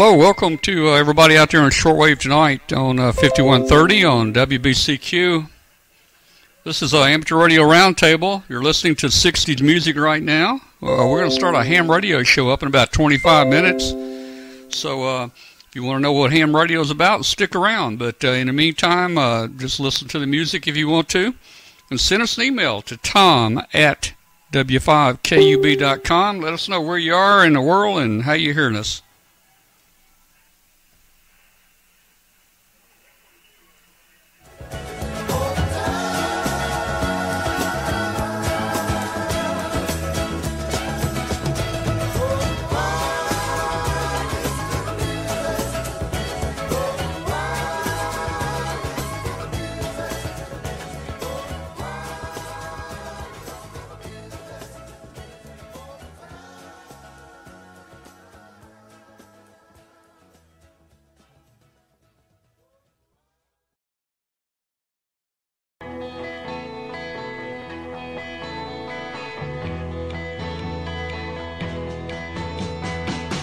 Hello, welcome to uh, everybody out there on shortwave tonight on uh, 5130 on WBCQ. This is uh, Amateur Radio Roundtable. You're listening to 60s music right now. Uh, we're going to start a ham radio show up in about 25 minutes. So uh, if you want to know what ham radio is about, stick around. But uh, in the meantime, uh, just listen to the music if you want to. And send us an email to tom at w5kub.com. Let us know where you are in the world and how you're hearing us.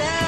a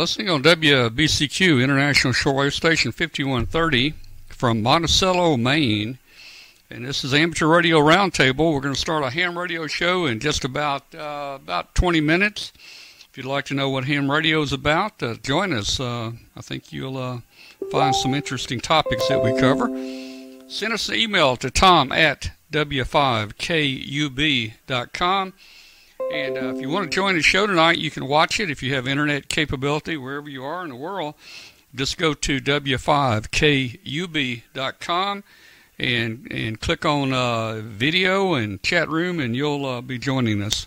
listening on WBCQ International Shortwave Station 5130 from Monticello, Maine. And this is Amateur Radio Roundtable. We're going to start a ham radio show in just about uh, about 20 minutes. If you'd like to know what ham radio is about, uh, join us. Uh, I think you'll uh, find some interesting topics that we cover. Send us an email to tom at w5kub.com. And uh, if you want to join the show tonight, you can watch it if you have internet capability wherever you are in the world. Just go to w5kub.com and and click on uh, video and chat room, and you'll uh, be joining us.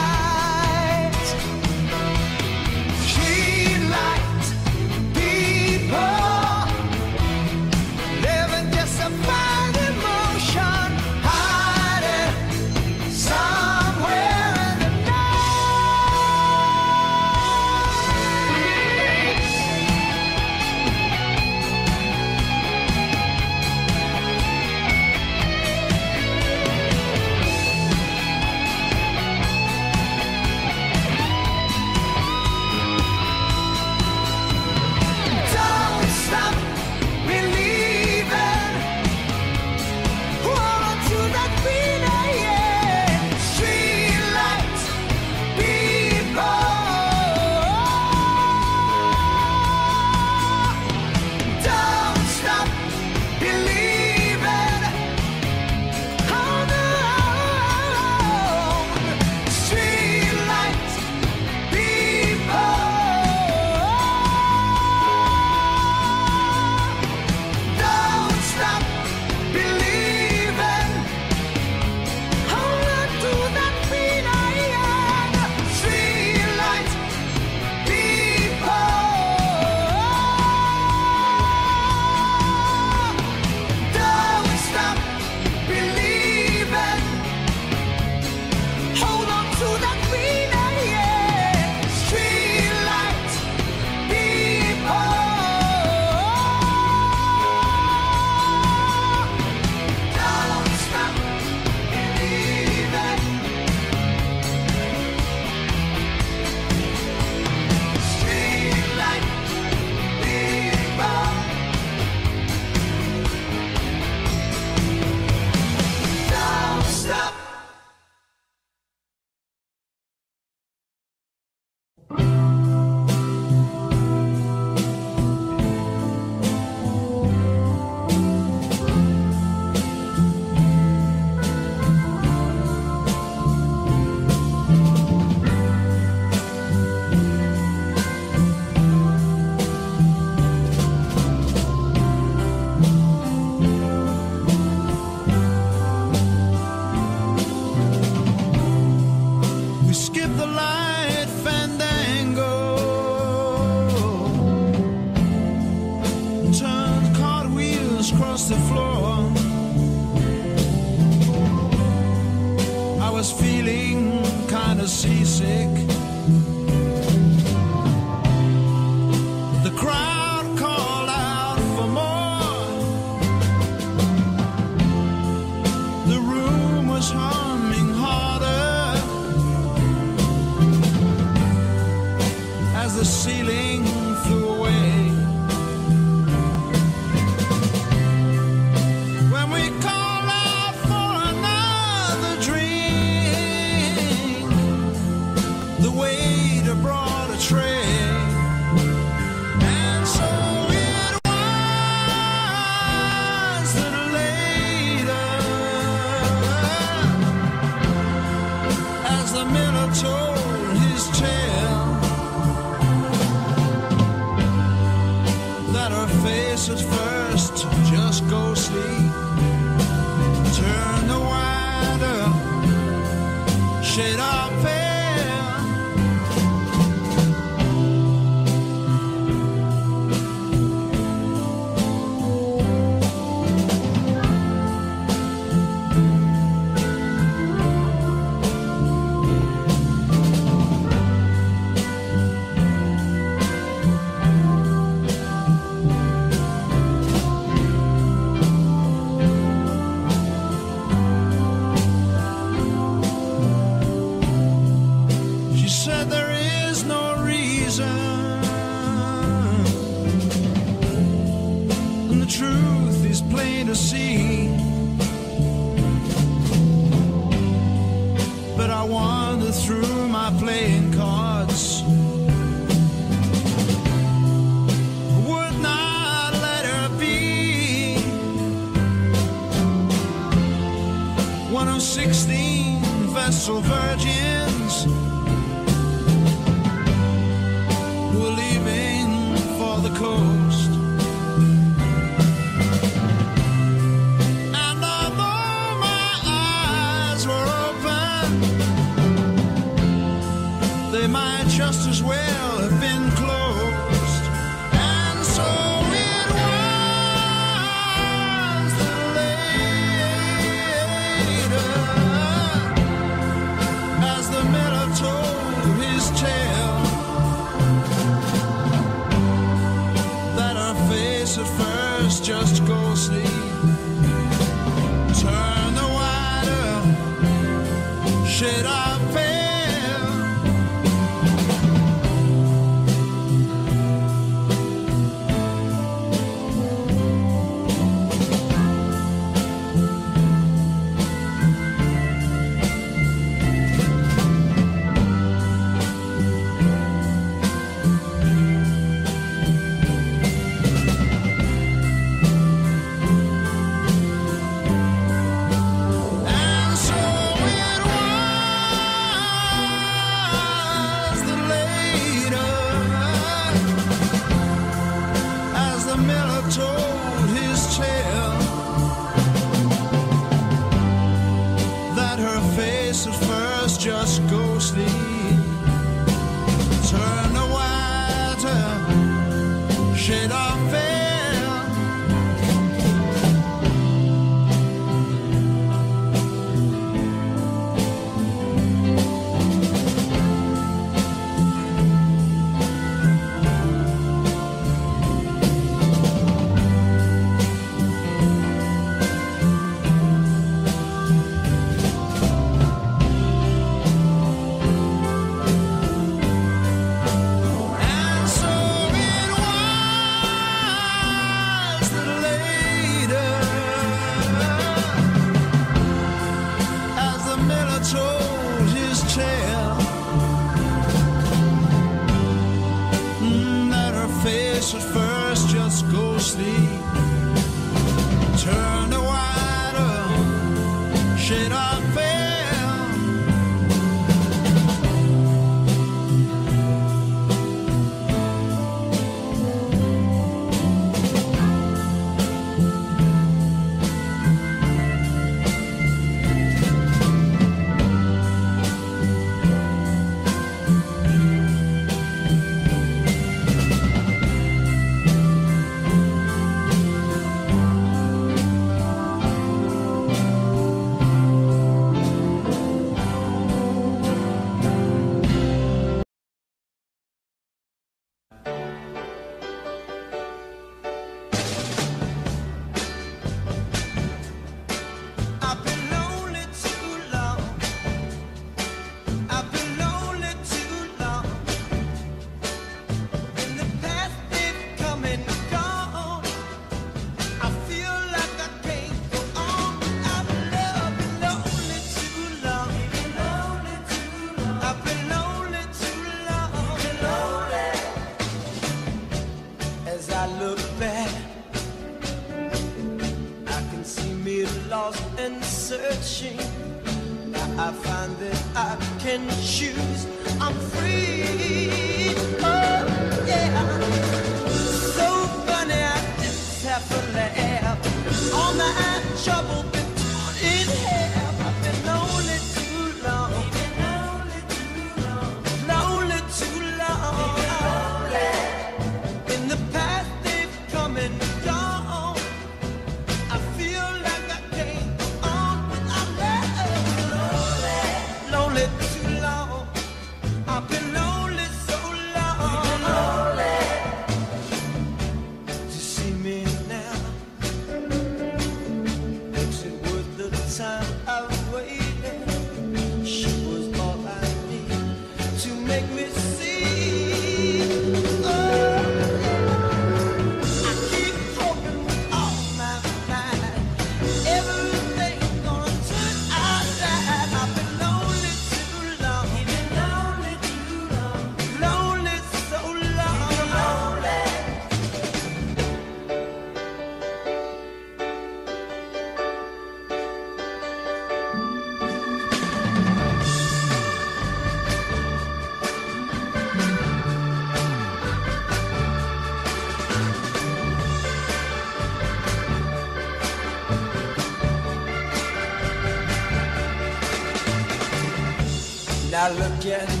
Look at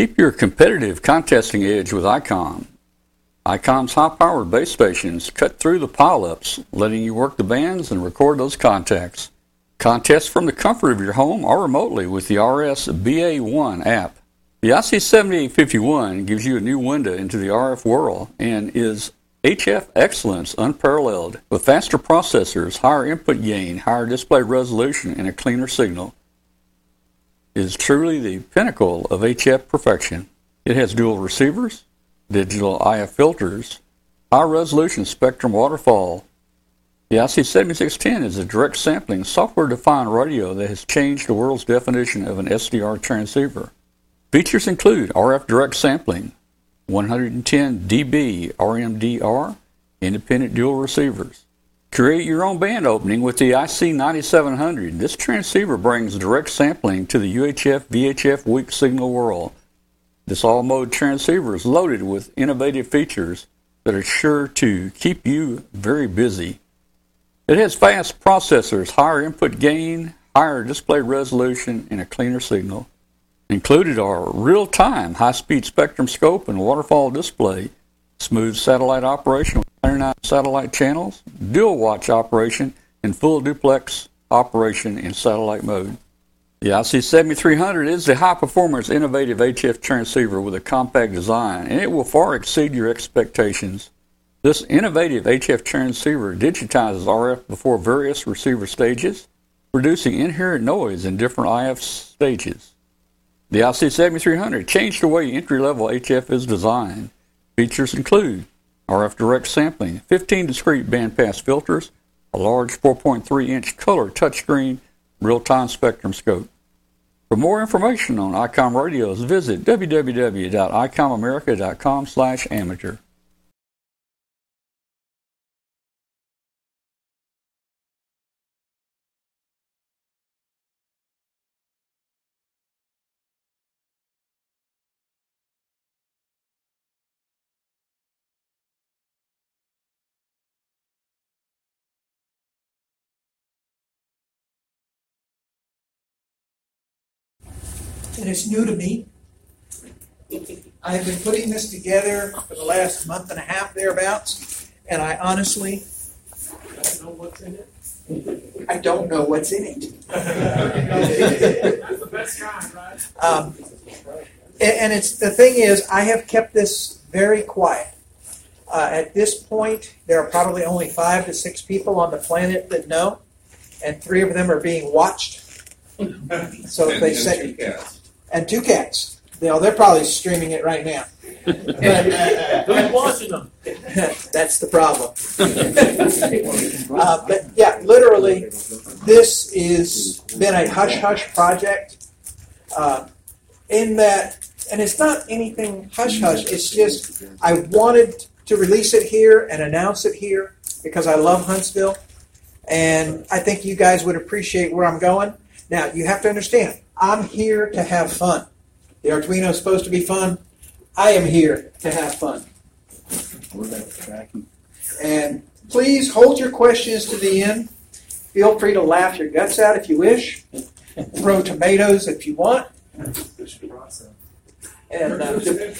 Keep your competitive contesting edge with ICOM. ICOM's high-powered base stations cut through the pileups, letting you work the bands and record those contacts. Contest from the comfort of your home or remotely with the RS BA1 app. The IC7851 gives you a new window into the RF world and is HF excellence unparalleled with faster processors, higher input gain, higher display resolution, and a cleaner signal. Is truly the pinnacle of HF perfection. It has dual receivers, digital IF filters, high resolution spectrum waterfall. The IC7610 is a direct sampling software defined radio that has changed the world's definition of an SDR transceiver. Features include RF direct sampling, 110 dB RMDR, independent dual receivers. Create your own band opening with the IC9700. This transceiver brings direct sampling to the UHF VHF weak signal world. This all mode transceiver is loaded with innovative features that are sure to keep you very busy. It has fast processors, higher input gain, higher display resolution, and a cleaner signal. Included are real time high speed spectrum scope and waterfall display, smooth satellite operation with 99 satellite channels, dual watch operation, and full duplex operation in satellite mode. The IC7300 is the high performance innovative HF transceiver with a compact design, and it will far exceed your expectations. This innovative HF transceiver digitizes RF before various receiver stages, reducing inherent noise in different IF stages. The IC7300 changed the way entry-level HF is designed. Features include RF direct sampling, 15 discrete bandpass filters, a large 4.3-inch color touchscreen, real-time spectrum scope. For more information on ICOM radios, visit www.icomamerica.com/amateur. and it's new to me. I have been putting this together for the last month and a half thereabouts, and I honestly don't know what's in it. I don't know what's in it. That's the best kind, right? Um, and, and it's the thing is, I have kept this very quiet. Uh, at this point, there are probably only five to six people on the planet that know, and three of them are being watched. So if they say, and two cats. You know, they're probably streaming it right now. Who's watching them? That's the problem. uh, but yeah, literally, this is been a hush hush project. Uh, in that, and it's not anything hush hush. It's just I wanted to release it here and announce it here because I love Huntsville, and I think you guys would appreciate where I'm going. Now you have to understand, I'm here to have fun. The Arduino is supposed to be fun. I am here to have fun. And please hold your questions to the end. Feel free to laugh your guts out if you wish. Throw tomatoes if you want. And uh, do,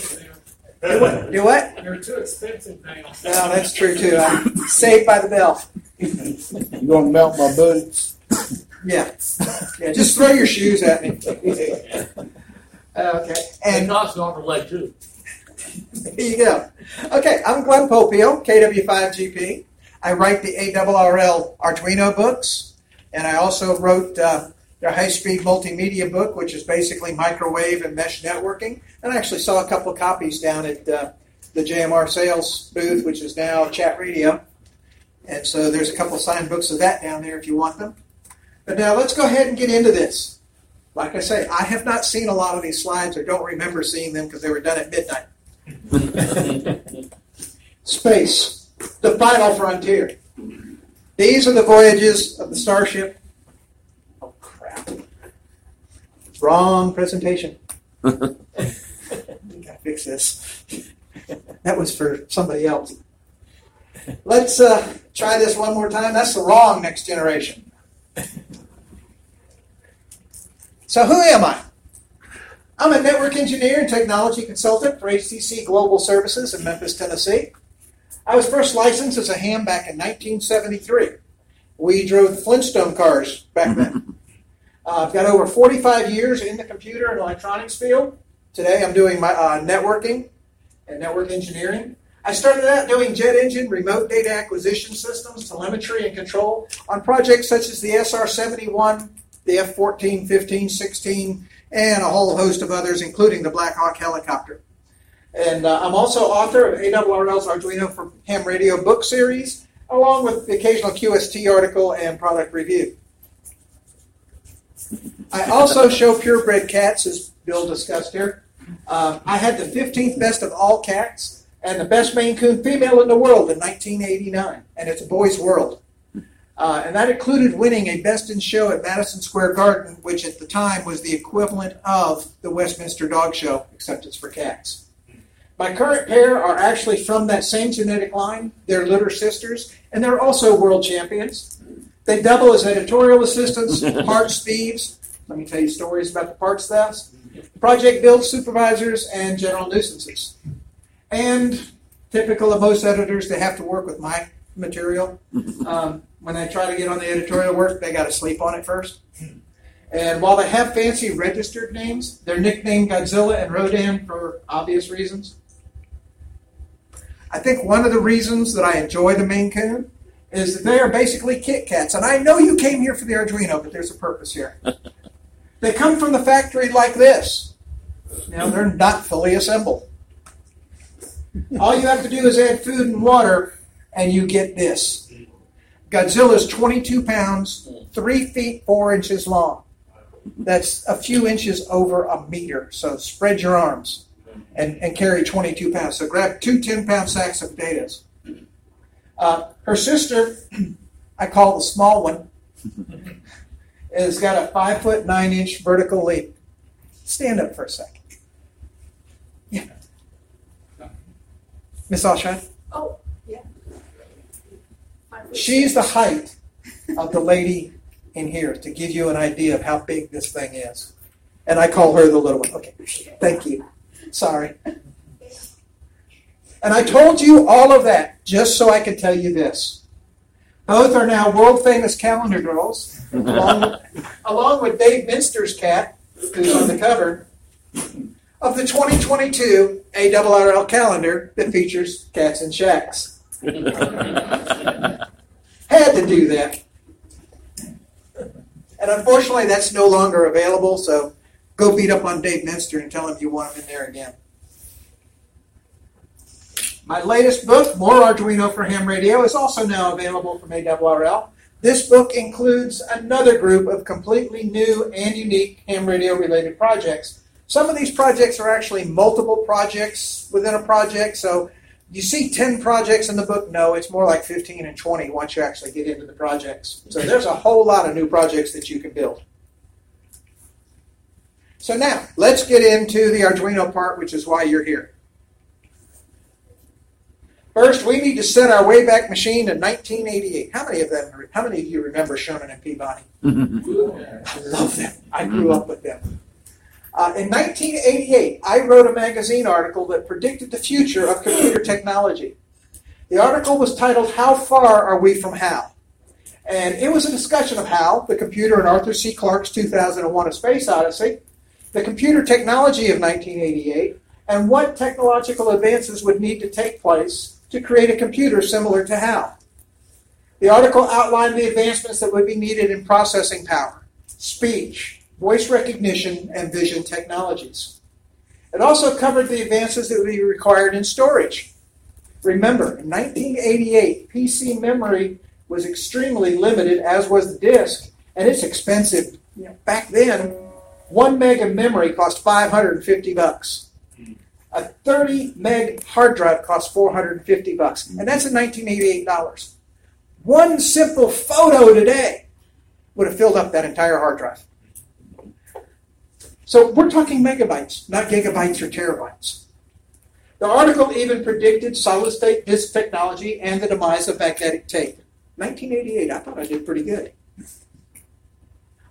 do what? Do what? They're too expensive now. No, that's true too. I'm saved by the bell. You gonna melt my boots? Yeah. Yeah. Just throw your shoes at me. okay. And And cost on the leg too. There you go. Okay, I'm Glen Popiel, KW5GP. I write the ARRL Arduino books, and I also wrote uh, their high-speed multimedia book, which is basically microwave and mesh networking. And I actually saw a couple of copies down at uh, the JMR sales booth, which is now Chat Radio. And so there's a couple of signed books of that down there if you want them. But now let's go ahead and get into this. Like I say, I have not seen a lot of these slides or don't remember seeing them because they were done at midnight. Space, the final frontier. These are the voyages of the Starship. Oh, crap. Wrong presentation. Gotta fix this. That was for somebody else. Let's uh, try this one more time. That's the wrong next generation. So, who am I? I'm a network engineer and technology consultant for HTC Global Services in Memphis, Tennessee. I was first licensed as a ham back in 1973. We drove Flintstone cars back then. Uh, I've got over 45 years in the computer and electronics field. Today I'm doing my uh, networking and network engineering. I started out doing jet engine, remote data acquisition systems, telemetry, and control on projects such as the SR 71, the F 14, 15, 16, and a whole host of others, including the Black Hawk helicopter. And uh, I'm also author of ARRL's Arduino for Ham Radio book series, along with the occasional QST article and product review. I also show purebred cats, as Bill discussed here. Uh, I had the 15th best of all cats and the best Maine Coon female in the world in 1989, and it's a boy's world. Uh, and that included winning a Best in Show at Madison Square Garden, which at the time was the equivalent of the Westminster Dog Show, except it's for cats. My current pair are actually from that same genetic line. They're litter sisters, and they're also world champions. They double as editorial assistants, parts thieves. Let me tell you stories about the parts thefts, project build supervisors, and general nuisances. And typical of most editors, they have to work with my material. Um, when they try to get on the editorial work, they got to sleep on it first. And while they have fancy registered names, they're nicknamed Godzilla and Rodan for obvious reasons. I think one of the reasons that I enjoy the Maine Coon is that they are basically Kit Kats. And I know you came here for the Arduino, but there's a purpose here. they come from the factory like this. You know, they're not fully assembled. All you have to do is add food and water, and you get this. Godzilla is 22 pounds, 3 feet 4 inches long. That's a few inches over a meter. So spread your arms and, and carry 22 pounds. So grab two 10 pound sacks of potatoes. Uh, her sister, I call the small one, has got a 5 foot 9 inch vertical leap. Stand up for a second. Yeah. Miss Allshine? Oh, yeah. She's the height of the lady in here to give you an idea of how big this thing is. And I call her the little one. Okay, thank you. Sorry. And I told you all of that just so I could tell you this. Both are now world famous calendar girls, along, along with Dave Minster's cat, who's on the cover, of the 2022 ARRL calendar that features cats and shacks. Had to do that. And unfortunately, that's no longer available, so go beat up on Dave Minster and tell him you want him in there again. My latest book, More Arduino for Ham Radio, is also now available from ARRL. This book includes another group of completely new and unique ham radio related projects. Some of these projects are actually multiple projects within a project, so you see 10 projects in the book. No, it's more like 15 and 20 once you actually get into the projects. So there's a whole lot of new projects that you can build. So now, let's get into the Arduino part, which is why you're here. First, we need to set our Wayback Machine to 1988. How many of them? How many of you remember Sherman and Peabody? I love them. I grew up with them. Uh, in 1988, I wrote a magazine article that predicted the future of computer technology. The article was titled "How Far Are We from HAL?" and it was a discussion of HAL, the computer in Arthur C. Clarke's 2001: A Space Odyssey, the computer technology of 1988, and what technological advances would need to take place to create a computer similar to HAL. The article outlined the advancements that would be needed in processing power, speech, voice recognition, and vision technologies. It also covered the advances that would be required in storage. Remember, in 1988, PC memory was extremely limited, as was the disk, and it's expensive. You know, back then, one meg of memory cost 550 bucks. Hmm. A 30 meg hard drive cost 450 bucks, and that's in 1988 dollars. One simple photo today would have filled up that entire hard drive. So we're talking megabytes, not gigabytes or terabytes. The article even predicted solid state disk technology and the demise of magnetic tape. 1988, I thought I did pretty good.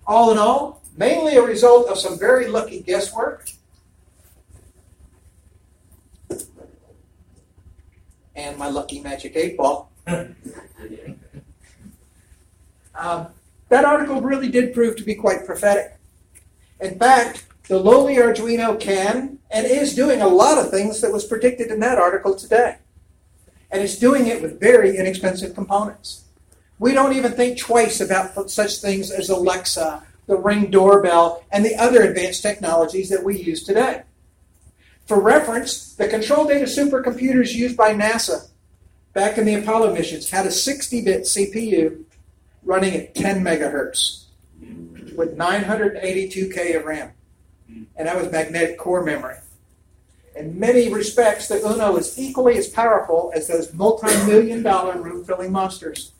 All in all, mainly a result of some very lucky guesswork and my lucky magic eight ball. um, that article really did prove to be quite prophetic. In fact, the lowly Arduino can and is doing a lot of things that was predicted in that article today. And it's doing it with very inexpensive components. We don't even think twice about such things as Alexa, the Ring doorbell, and the other advanced technologies that we use today. For reference, the control data supercomputers used by NASA back in the Apollo missions had a 60 bit CPU running at 10 megahertz with 982K of RAM. And that was magnetic core memory. In many respects, the Uno is equally as powerful as those multi million dollar room filling monsters.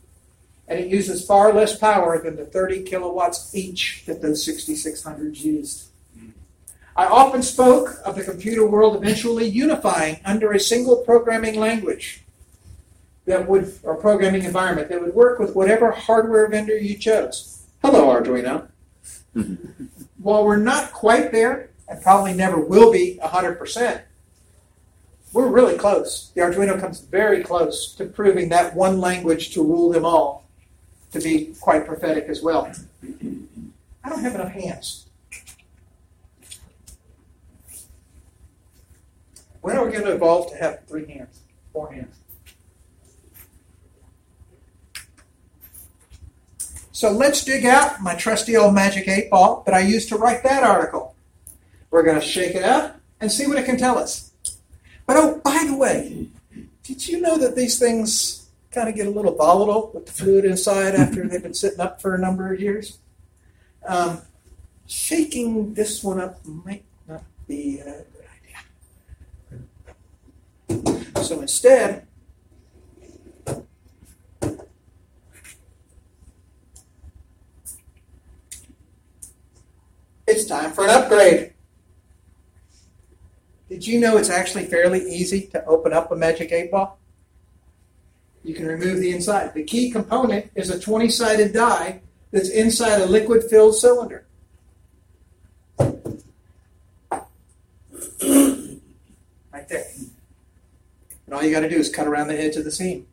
And it uses far less power than the 30 kilowatts each that those 6600s used. I often spoke of the computer world eventually unifying under a single programming language that would, or programming environment that would work with whatever hardware vendor you chose. Hello, Arduino. While we're not quite there, and probably never will be 100%, we're really close. The Arduino comes very close to proving that one language to rule them all to be quite prophetic as well. I don't have enough hands. When are we going to evolve to have three hands, four hands? So let's dig out my trusty old Magic 8 Ball that I used to write that article. We're going to shake it up and see what it can tell us. But oh, by the way, did you know that these things kind of get a little volatile with the fluid inside after they've been sitting up for a number of years? Um, shaking this one up might not be a good idea. So instead, it's time for an upgrade. Did you know it's actually fairly easy to open up a Magic 8 Ball? You can remove the inside. The key component is a 20 sided die that's inside a liquid filled cylinder. Right there. And all you got to do is cut around the edge of the seam.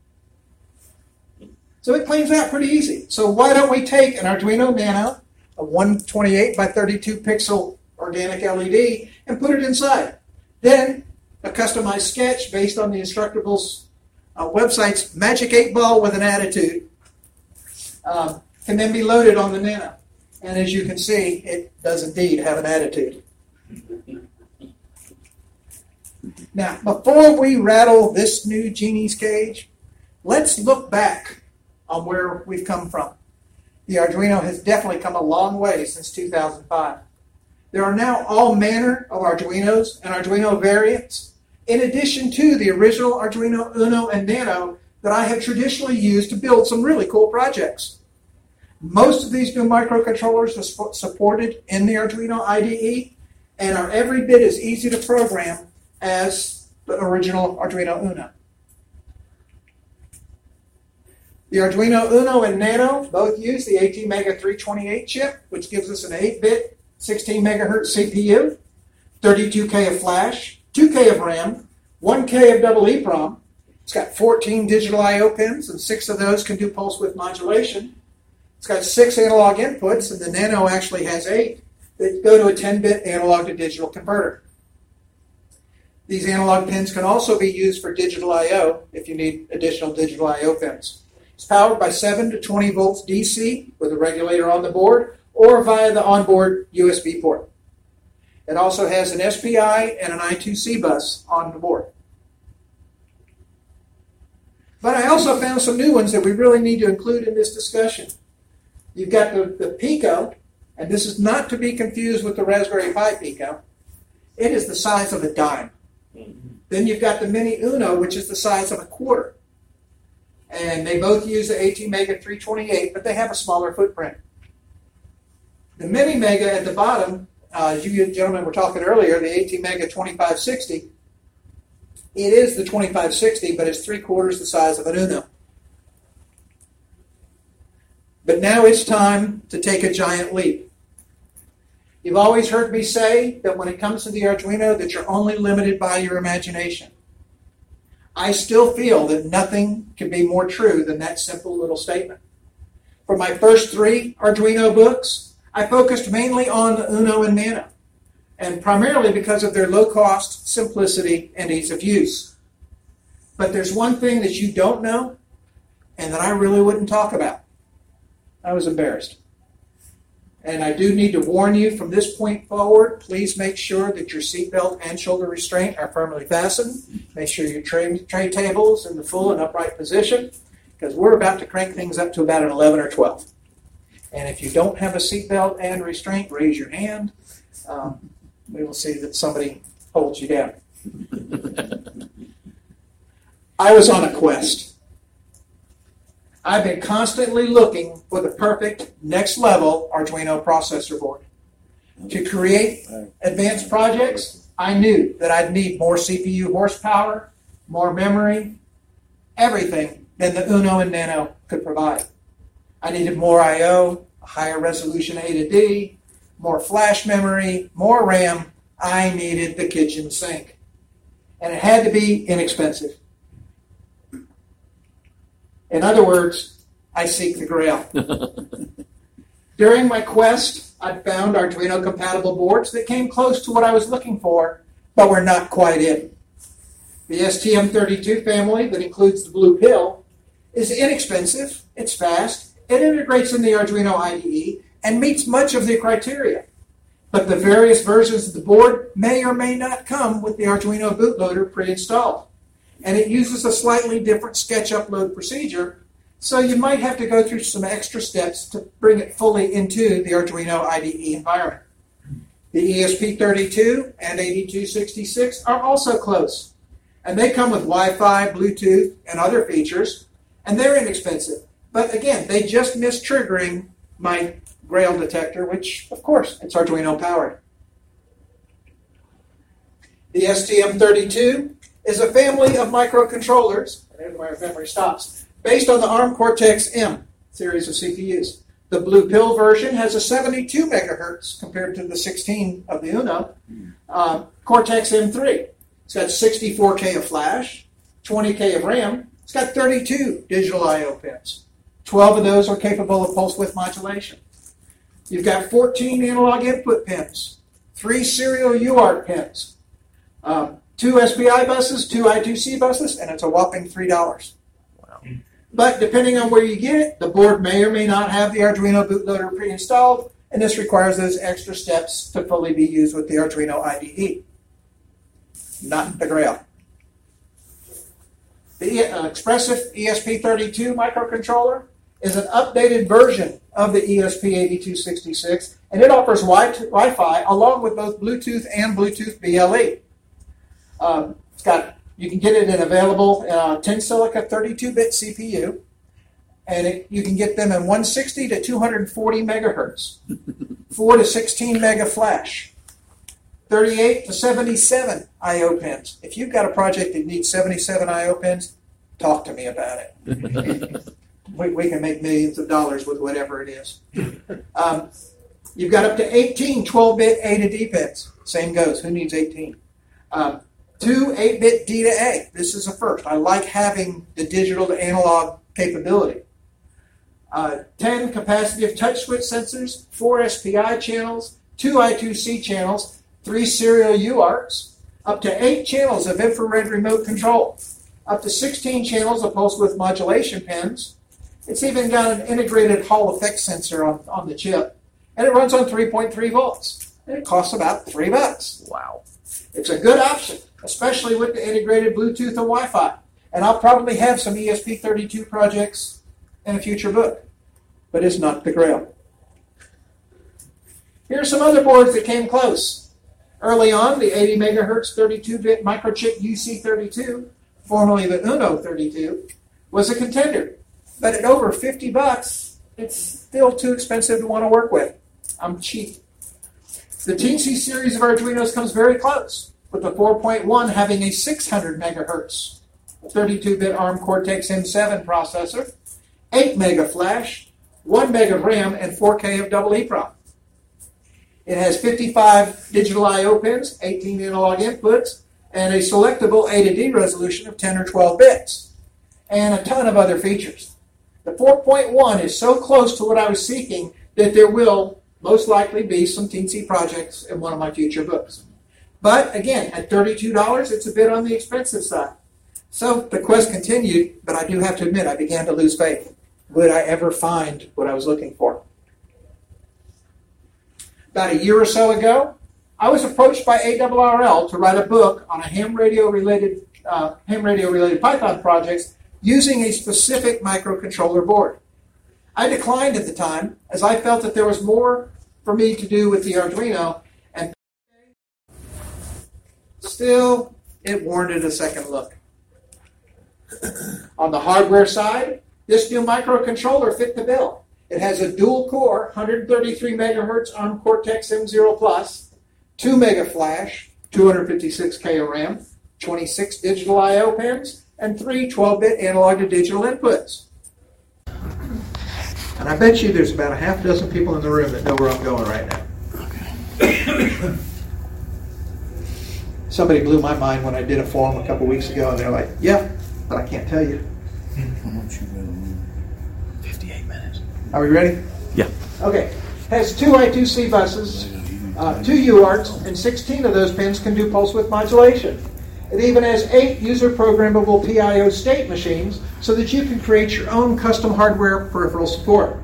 So it cleans out pretty easy. So why don't we take an Arduino Nano, a 128 by 32 pixel organic LED, and put it inside? Then a customized sketch based on the Instructables uh, website's Magic 8 Ball with an Attitude um, can then be loaded on the Nano. And as you can see, it does indeed have an attitude. Now, before we rattle this new genie's cage, let's look back on where we've come from. The Arduino has definitely come a long way since 2005. There are now all manner of Arduinos and Arduino variants, in addition to the original Arduino Uno and Nano that I have traditionally used to build some really cool projects. Most of these new microcontrollers are supported in the Arduino IDE and are every bit as easy to program as the original Arduino Uno. The Arduino Uno and Nano both use the ATmega 328 chip, which gives us an 8-bit 16 megahertz CPU, 32K of flash, 2K of RAM, 1K of double EEPROM. It's got 14 digital I/O pins, and six of those can do pulse width modulation. It's got six analog inputs, and the Nano actually has eight that go to a 10-bit analog to digital converter. These analog pins can also be used for digital I/O if you need additional digital I/O pins. It's powered by 7 to 20 volts DC with a regulator on the board or via the onboard USB port. It also has an SPI and an I2C bus on the board. But I also found some new ones that we really need to include in this discussion. You've got the, the Pico, and this is not to be confused with the Raspberry Pi Pico. It is the size of a dime. Mm-hmm. Then you've got the Mini Uno, which is the size of a quarter. And they both use the ATmega 328, but they have a smaller footprint. The Mini Mega at the bottom, uh, as you gentlemen were talking earlier, the ATmega 2560, it is the 2560, but it's three quarters the size of an Uno. But now it's time to take a giant leap. You've always heard me say that when it comes to the Arduino that you're only limited by your imagination. I still feel that nothing can be more true than that simple little statement. For my first three Arduino books, I focused mainly on the Uno and Nano, and primarily because of their low cost, simplicity, and ease of use. But there's one thing that you don't know and that I really wouldn't talk about. I was embarrassed. And I do need to warn you from this point forward, please make sure that your seatbelt and shoulder restraint are firmly fastened. Make sure your tray, tray table is in the full and upright position because we're about to crank things up to about an 11 or 12. And if you don't have a seatbelt and restraint, raise your hand. Um, we will see that somebody holds you down. I was on a quest. I've been constantly looking for the perfect next level Arduino processor board. To create advanced projects, I knew that I'd need more CPU horsepower, more memory, everything than the Uno and Nano could provide. I needed more I/O, a higher resolution A to D, more flash memory, more RAM. I needed the kitchen sink, and it had to be inexpensive. In other words, I seek the Grail. During my quest, I found Arduino compatible boards that came close to what I was looking for, but were not quite it. The STM32 family, that includes the Blue Pill, is inexpensive, it's fast, it integrates in the Arduino IDE, and meets much of the criteria. But the various versions of the board may or may not come with the Arduino bootloader pre installed. And it uses a slightly different sketch upload procedure, so you might have to go through some extra steps to bring it fully into the Arduino IDE environment. The ESP32 and 8266 are also close, and they come with Wi Fi, Bluetooth, and other features, and they're inexpensive. But again, they just miss triggering my Grail detector, which, of course, it's Arduino powered. The STM32 is a family of microcontrollers, and memory stops, based on the ARM Cortex M series of CPUs. The Blue Pill version has a 72 megahertz compared to the 16 of the Uno. Uh, Cortex M3. It's got 64K of flash, 20K of RAM. It's got 32 digital I/O pins. 12 of those are capable of pulse width modulation. You've got 14 analog input pins, three serial UART pins, um, two SPI buses, two I2C buses, and it's a whopping three dollars. But depending on where you get it, the board may or may not have the Arduino bootloader pre-installed, and this requires those extra steps to fully be used with the Arduino IDE. Not the Grail. The uh, Espressif ESP32 microcontroller is an updated version of the E ESP8266, and it offers Wi- Wi-Fi along with both Bluetooth and Bluetooth BLE. Um, it's got you can get it in available uh, Tensilica 32-bit CPU, and it, you can get them in 160 to 240 megahertz, 4 to 16 mega flash, 38 to 77 I/O pins. If you've got a project that needs 77 I/O pins, talk to me about it. we, we can make millions of dollars with whatever it is. Um, you've got up to 18 12-bit A to D pins. Same goes. Who needs 18? Um, two 8-bit D to A. This is a first. I like having the digital to analog capability. Uh, 10 of touch switch sensors, four SPI channels, two I2C channels, three serial UARTs, up to eight channels of infrared remote control, up to 16 channels of pulse width modulation pins. It's even got an integrated Hall effect sensor on, on the chip, and it runs on 3.3 volts. And it costs about three bucks. Wow. It's a good option, especially with the integrated Bluetooth and Wi-Fi. And I'll probably have some ESP32 projects in a future book, but it's not the Grail. Here are some other boards that came close. Early on, the 80 megahertz 32-bit microchip UC32, formerly the Uno 32, was a contender. But at over 50 bucks, it's still too expensive to want to work with. I'm cheap. The Teensy series of Arduinos comes very close, with the 4.1 having a 600 megahertz 32-bit ARM Cortex M7 processor, 8 mega flash, 1 meg of RAM, and 4K of double EEPROM. It has 55 digital I/O pins, 18 analog inputs, and a selectable A to D resolution of 10 or 12 bits, and a ton of other features. The 4.1 is so close to what I was seeking that there will most likely be some teensy projects in one of my future books. But again, at $32, it's a bit on the expensive side. So the quest continued, but I do have to admit, I began to lose faith. Would I ever find what I was looking for? About a year or so ago, I was approached by ARRL to write a book on a ham radio related uh, ham radio related Python projects using a specific microcontroller board. I declined at the time as I felt that there was more for me to do with the Arduino, still, it warranted a second look. On the hardware side, this new microcontroller fit the bill. It has a dual core, 133 megahertz ARM Cortex M0 Plus, 2 mega flash, 256k of RAM, 26 digital I/O pins, and three 12-bit analog to digital inputs. And I bet you there's about a half dozen people in the room that know where I'm going right now. Somebody blew my mind when I did a forum a couple weeks ago, and they're like, "Yeah, but I can't tell you." How much you got? 58 minutes. Are we ready? Yeah. Okay. Has two I2C buses, uh, two UARTs, and 16 of those pins can do pulse width modulation. It even has eight user programmable PIO state machines so that you can create your own custom hardware peripheral support.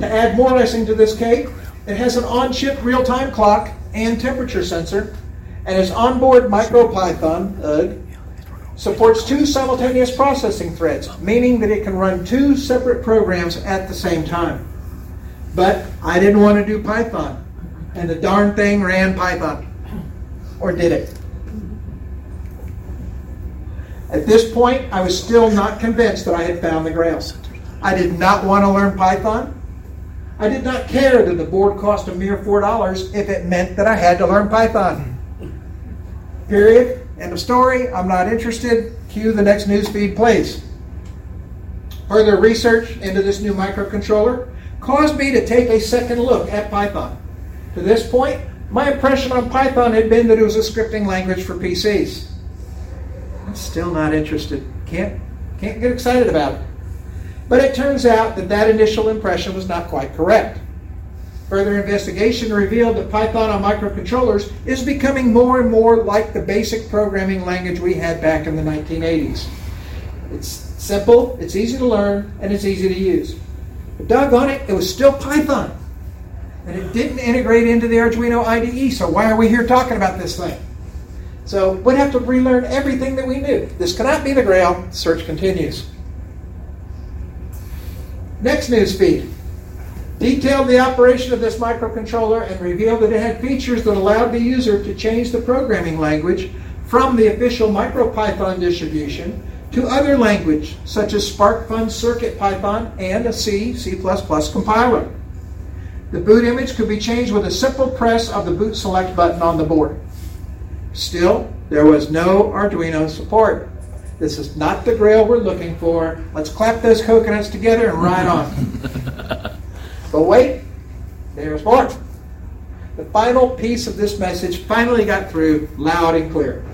To add more icing to this cake, it has an on chip real time clock and temperature sensor, and its onboard MicroPython, UG, supports two simultaneous processing threads, meaning that it can run two separate programs at the same time. But I didn't want to do Python, and the darn thing ran Python. Or did it? At this point, I was still not convinced that I had found the grail. I did not want to learn Python. I did not care that the board cost a mere $4 if it meant that I had to learn Python. Period. End of story. I'm not interested. Cue the next news feed, please. Further research into this new microcontroller caused me to take a second look at Python. To this point, my impression on Python had been that it was a scripting language for PCs. I'm still not interested. Can't, can't get excited about it. But it turns out that that initial impression was not quite correct. Further investigation revealed that Python on microcontrollers is becoming more and more like the basic programming language we had back in the 1980s. It's simple, it's easy to learn, and it's easy to use. But doggone it, it was still Python. And it didn't integrate into the Arduino IDE, so why are we here talking about this thing? So we'd have to relearn everything that we knew. This cannot be the grail. Search continues. Next news feed detailed the operation of this microcontroller and revealed that it had features that allowed the user to change the programming language from the official MicroPython distribution to other language such as SparkFun Circuit Python and a C, C++ compiler. The boot image could be changed with a simple press of the boot select button on the board. Still, there was no Arduino support. This is not the grail we're looking for. Let's clap those coconuts together and ride on. but wait, there's more. The final piece of this message finally got through loud and clear.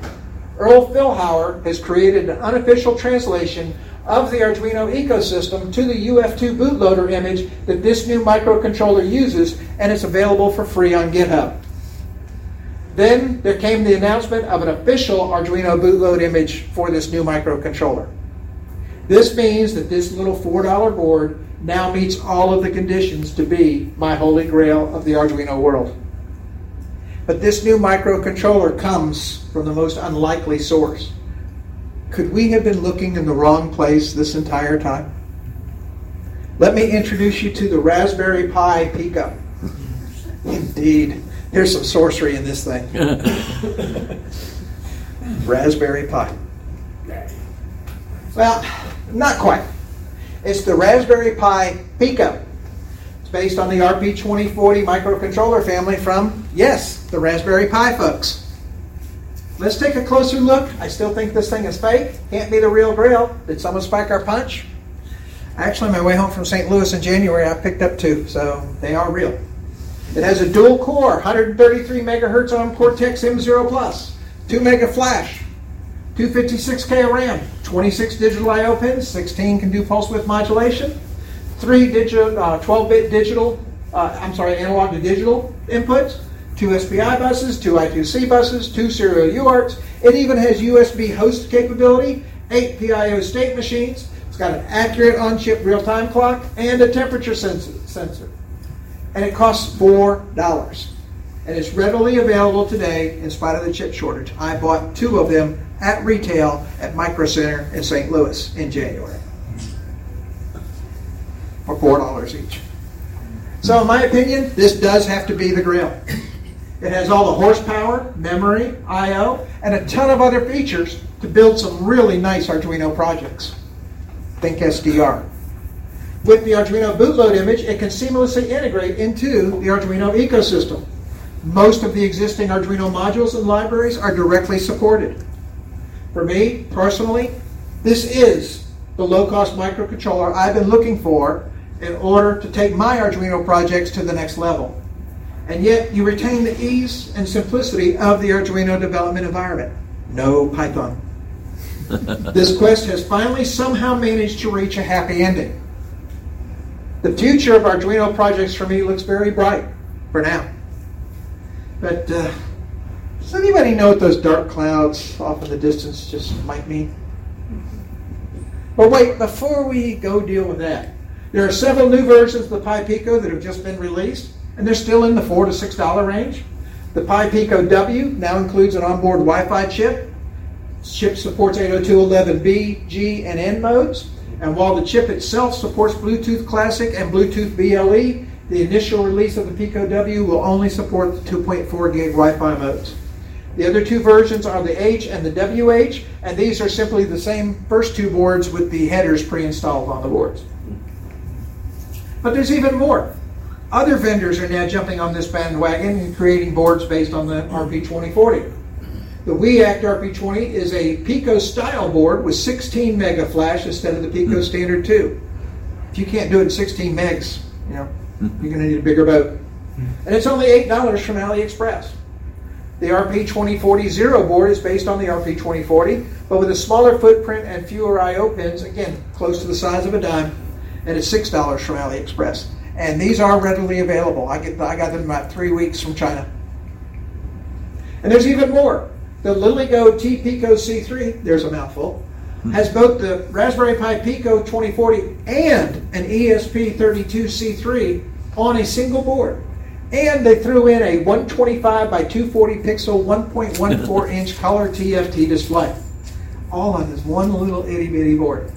Earle Philhower has created an unofficial translation of the Arduino ecosystem to the UF2 bootloader image that this new microcontroller uses, and it's available for free on GitHub. Then there came the announcement of an official Arduino bootload image for this new microcontroller. This means that this little $4 board now meets all of the conditions to be my holy grail of the Arduino world. But this new microcontroller comes from the most unlikely source. Could we have been looking in the wrong place this entire time? Let me introduce you to the Raspberry Pi Pico. Indeed. Here's some sorcery in this thing. Raspberry Pi. Well, not quite. It's the Raspberry Pi Pico. It's based on the RP2040 microcontroller family from, yes, the Raspberry Pi folks. Let's take a closer look. I still think this thing is fake. Can't be the real grail. Did someone spike our punch? Actually, my way home from St. Louis in January, I picked up two, so they are real. It has a dual core, 133 megahertz on Cortex M0 Plus, 2 mega flash, 256K of RAM, 26 digital I/O pins, 16 can do pulse width modulation, three digital, uh, 12-bit digital, uh, I'm sorry, analog to digital inputs, two SPI buses, two I2C buses, two serial UARTs. It even has USB host capability, eight PIO state machines. It's got an accurate on-chip real-time clock and a temperature sens- sensor. And it costs four dollars. And it's readily available today in spite of the chip shortage. I bought two of them at retail at Micro Center in St. Louis in January for four dollars each. So, in my opinion, this does have to be the grill. It has all the horsepower, memory, I/O, and a ton of other features to build some really nice Arduino projects. Think SDR. With the Arduino bootload image, it can seamlessly integrate into the Arduino ecosystem. Most of the existing Arduino modules and libraries are directly supported. For me, personally, this is the low-cost microcontroller I've been looking for in order to take my Arduino projects to the next level. And yet, you retain the ease and simplicity of the Arduino development environment. No Python. this quest has finally somehow managed to reach a happy ending. The future of Arduino projects for me looks very bright for now. But uh, does anybody know what those dark clouds off in the distance just might mean? But wait, before we go deal with that, there are several new versions of the Pi Pico that have just been released, and they're still in the four to six dollar range. The Pi Pico W now includes an onboard Wi-Fi chip. Chip supports 802.11b, G, and N modes. And while the chip itself supports Bluetooth Classic and Bluetooth BLE, the initial release of the Pico W will only support the 2.4 gig Wi-Fi modes. The other two versions are the H and the WH, and these are simply the same first two boards with the headers pre-installed on the boards. But there's even more. Other vendors are now jumping on this bandwagon and creating boards based on the RP2040. The WeAct RP20 is a Pico style board with 16 mega flash instead of the Pico standard 2. If you can't do it in 16 megs, you know, you're going to need a bigger boat. Hmm. And it's only $8 from AliExpress. The RP2040 Zero board is based on the RP2040, but with a smaller footprint and fewer I/O pins, again, close to the size of a dime, and it's $6 from AliExpress. And these are readily available. I, get, I got them about three weeks from China. And there's even more. The LilyGo T Pico C3, there's a mouthful, hmm. has both the Raspberry Pi Pico 2040 and an E ESP32C3 on a single board. And they threw in a 125 by 240 pixel 1.14 inch color TFT display. All on this one little itty bitty board.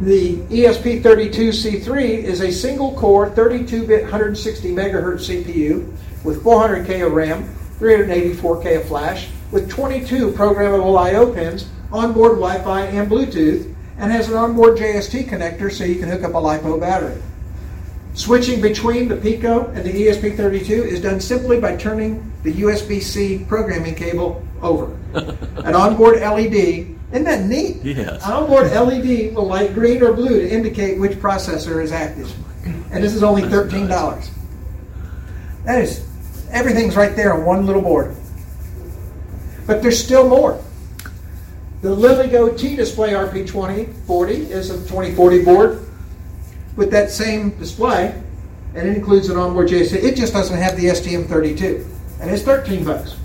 The E ESP32C3 is a single core 32 bit 160 megahertz CPU with 400K of RAM, 384K of flash, with 22 programmable I/O pins, onboard Wi-Fi and Bluetooth, and has an onboard JST connector so you can hook up a lipo battery. Switching between the Pico and the E ESP32 is done simply by turning the USB-C programming cable over. An onboard LED, isn't that neat? Yes. An onboard LED will light green or blue to indicate which processor is active. And this is only $13. That is, everything's right there on one little board. But there's still more. The LilyGo T-Display RP2040 is a 2040 board with that same display, and it includes an onboard JST. It just doesn't have the STM32, and it's 13 bucks.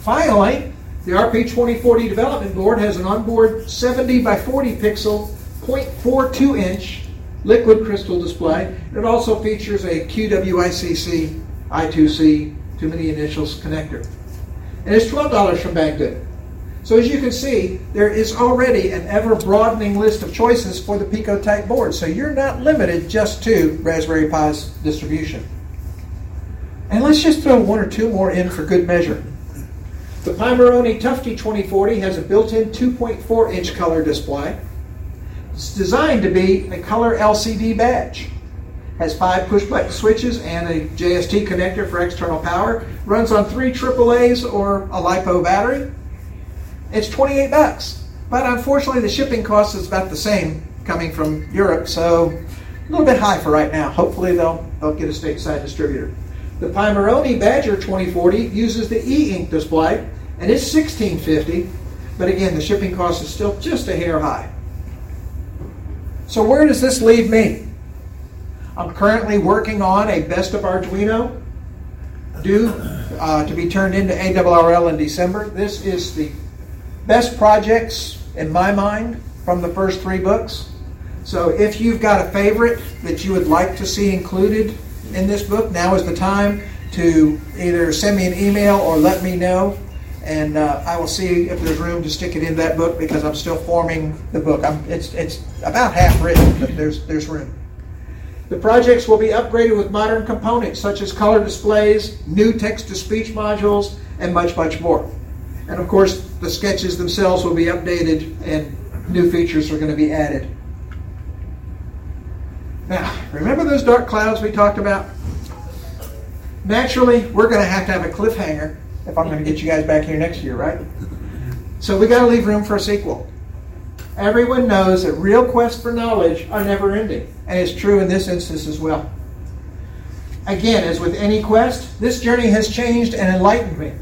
Finally, the RP2040 development board has an onboard 70 by 40 pixel, 0.42 inch liquid crystal display. It also features a Qwiic I2C, too many initials connector. And it's $12 from Banggood. So as you can see, there is already an ever broadening list of choices for the Pico type board. So you're not limited just to Raspberry Pi's distribution. And let's just throw one or two more in for good measure. The Pimoroni Tufty 2040 has a built-in 2.4 inch color display. It's designed to be a color LCD badge. Has five push-button switches and a JST connector for external power. Runs on three AAA's or a LiPo battery. It's 28 bucks. But unfortunately, the shipping cost is about the same coming from Europe, so a little bit high for right now. Hopefully, they'll, they'll get a stateside distributor. The Pimoroni Badger 2040 uses the e-ink display, and it's 1650, but again, the shipping cost is still just a hair high. So where does this leave me? I'm currently working on a best of Arduino due uh, to be turned into ARRL in December. This is the best projects in my mind from the first three books. So if you've got a favorite that you would like to see included in this book, now is the time to either send me an email or let me know, and uh, I will see if there's room to stick it in that book because I'm still forming the book. I'm, it's it's about half written, but there's there's room. The projects will be upgraded with modern components such as color displays, new text to speech modules, and much, much more. And of course, the sketches themselves will be updated and new features are going to be added. Now, remember those dark clouds we talked about? Naturally, we're going to have to have a cliffhanger if I'm going to get you guys back here next year, right? So we got to leave room for a sequel. Everyone knows that real quests for knowledge are never ending, and it's true in this instance as well. Again, as with any quest, this journey has changed and enlightened me.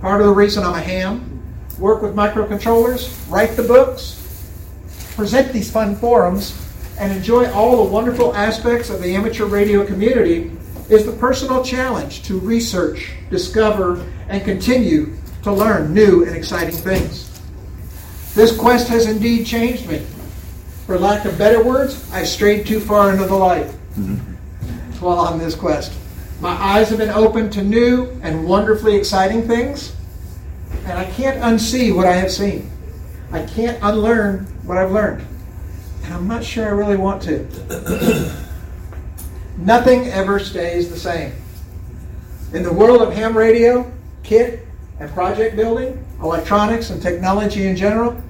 Part of the reason I'm a ham, work with microcontrollers, write the books, present these fun forums, and enjoy all the wonderful aspects of the amateur radio community is the personal challenge to research, discover, and continue to learn new and exciting things. This quest has indeed changed me. For lack of better words, I strayed too far into the light mm-hmm. while on this quest. My eyes have been opened to new and wonderfully exciting things, and I can't unsee what I have seen. I can't unlearn what I've learned. And I'm not sure I really want to. Nothing ever stays the same. In the world of ham radio, kit, and project building, electronics, and technology in general,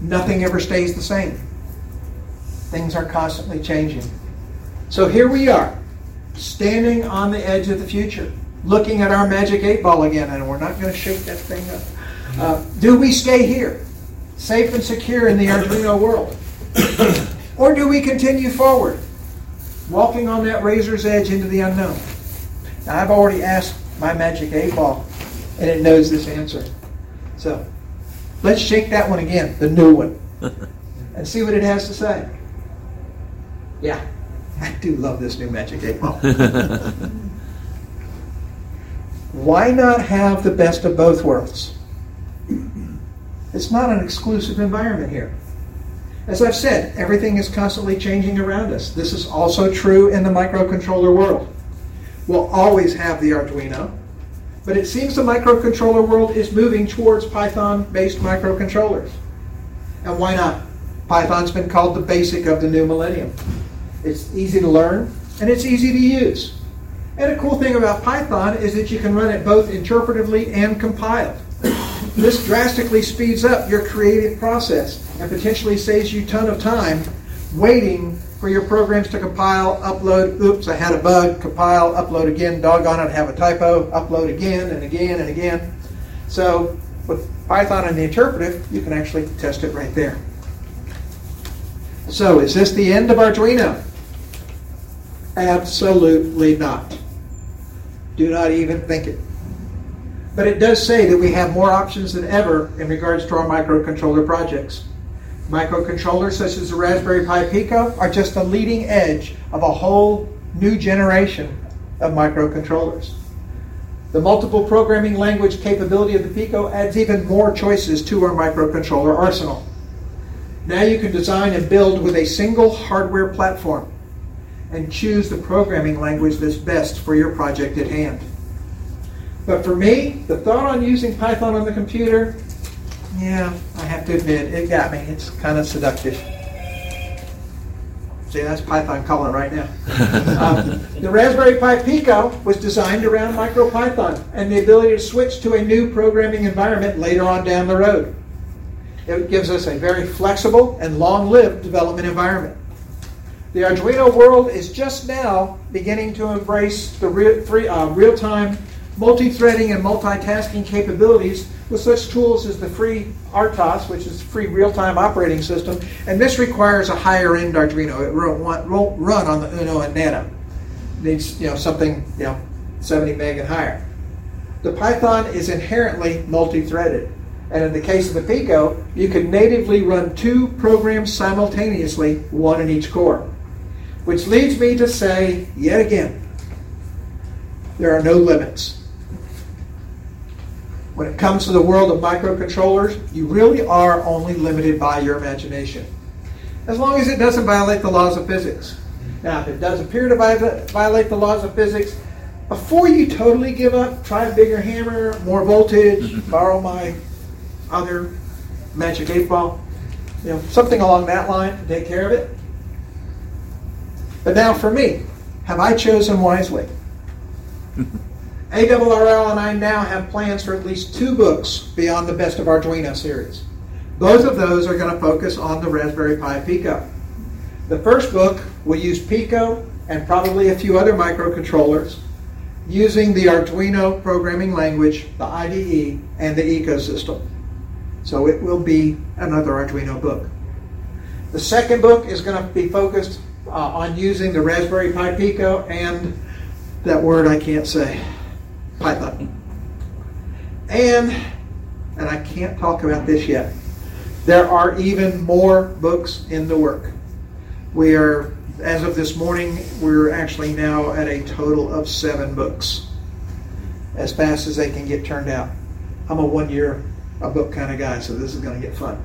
nothing ever stays the same. Things are constantly changing. So here we are, standing on the edge of the future, looking at our magic eight ball again, and we're not going to shake that thing up. Uh, do we stay here, safe and secure in the Arduino world? or do we continue forward, walking on that razor's edge into the unknown? Now, I've already asked my magic eight ball, and it knows this answer. So let's shake that one again, the new one, and see what it has to say. Yeah, I do love this new magic eight ball. Why not have the best of both worlds? It's not an exclusive environment here. As I've said, everything is constantly changing around us. This is also true in the microcontroller world. We'll always have the Arduino, but it seems the microcontroller world is moving towards Python based microcontrollers. And why not? Python's been called the basic of the new millennium. It's easy to learn and it's easy to use. And a cool thing about Python is that you can run it both interpretively and compiled. This drastically speeds up your creative process and potentially saves you a ton of time waiting for your programs to compile, upload, oops, I had a bug, compile, upload again, doggone it, have a typo, upload again and again and again. So with Python and the interpretive, you can actually test it right there. So is this the end of Arduino? Absolutely not. Do not even think it. But it does say that we have more options than ever in regards to our microcontroller projects. Microcontrollers such as the Raspberry Pi Pico are just the leading edge of a whole new generation of microcontrollers. The multiple programming language capability of the Pico adds even more choices to our microcontroller arsenal. Now you can design and build with a single hardware platform and choose the programming language that's best for your project at hand. But for me, the thought on using Python on the computer, yeah, I have to admit, it got me. It's kind of seductive. See, that's Python calling right now. um, the Raspberry Pi Pico was designed around MicroPython and the ability to switch to a new programming environment later on down the road. It gives us a very flexible and long-lived development environment. The Arduino world is just now beginning to embrace the real, uh, real-time multi-threading and multitasking capabilities with such tools as the free RTOS, which is free real-time operating system, and this requires a higher-end Arduino. It won't, won't run on the Uno and Nano. It needs you know something you know 70 meg and higher. The Python is inherently multi-threaded. And in the case of the Pico, you can natively run two programs simultaneously, one in each core. Which leads me to say, yet again, there are no limits. When it comes to the world of microcontrollers, you really are only limited by your imagination. As long as it doesn't violate the laws of physics. Now, if it does appear to violate the laws of physics, before you totally give up, try a bigger hammer, more voltage, borrow my other magic eight ball, you know, something along that line to take care of it. But now for me, have I chosen wisely? ARRL and I now have plans for at least two books beyond the Best of Arduino series. Both of those are going to focus on the Raspberry Pi Pico. The first book will use Pico and probably a few other microcontrollers using the Arduino programming language, the IDE, and the ecosystem. So it will be another Arduino book. The second book is going to be focused uh, on using the Raspberry Pi Pico and that word I can't say, Python. And, and I can't talk about this yet, there are even more books in the work. We are, as of this morning, we're actually now at a total of seven books, as fast as they can get turned out. I'm a one year a book kind of guy, so this is going to get fun.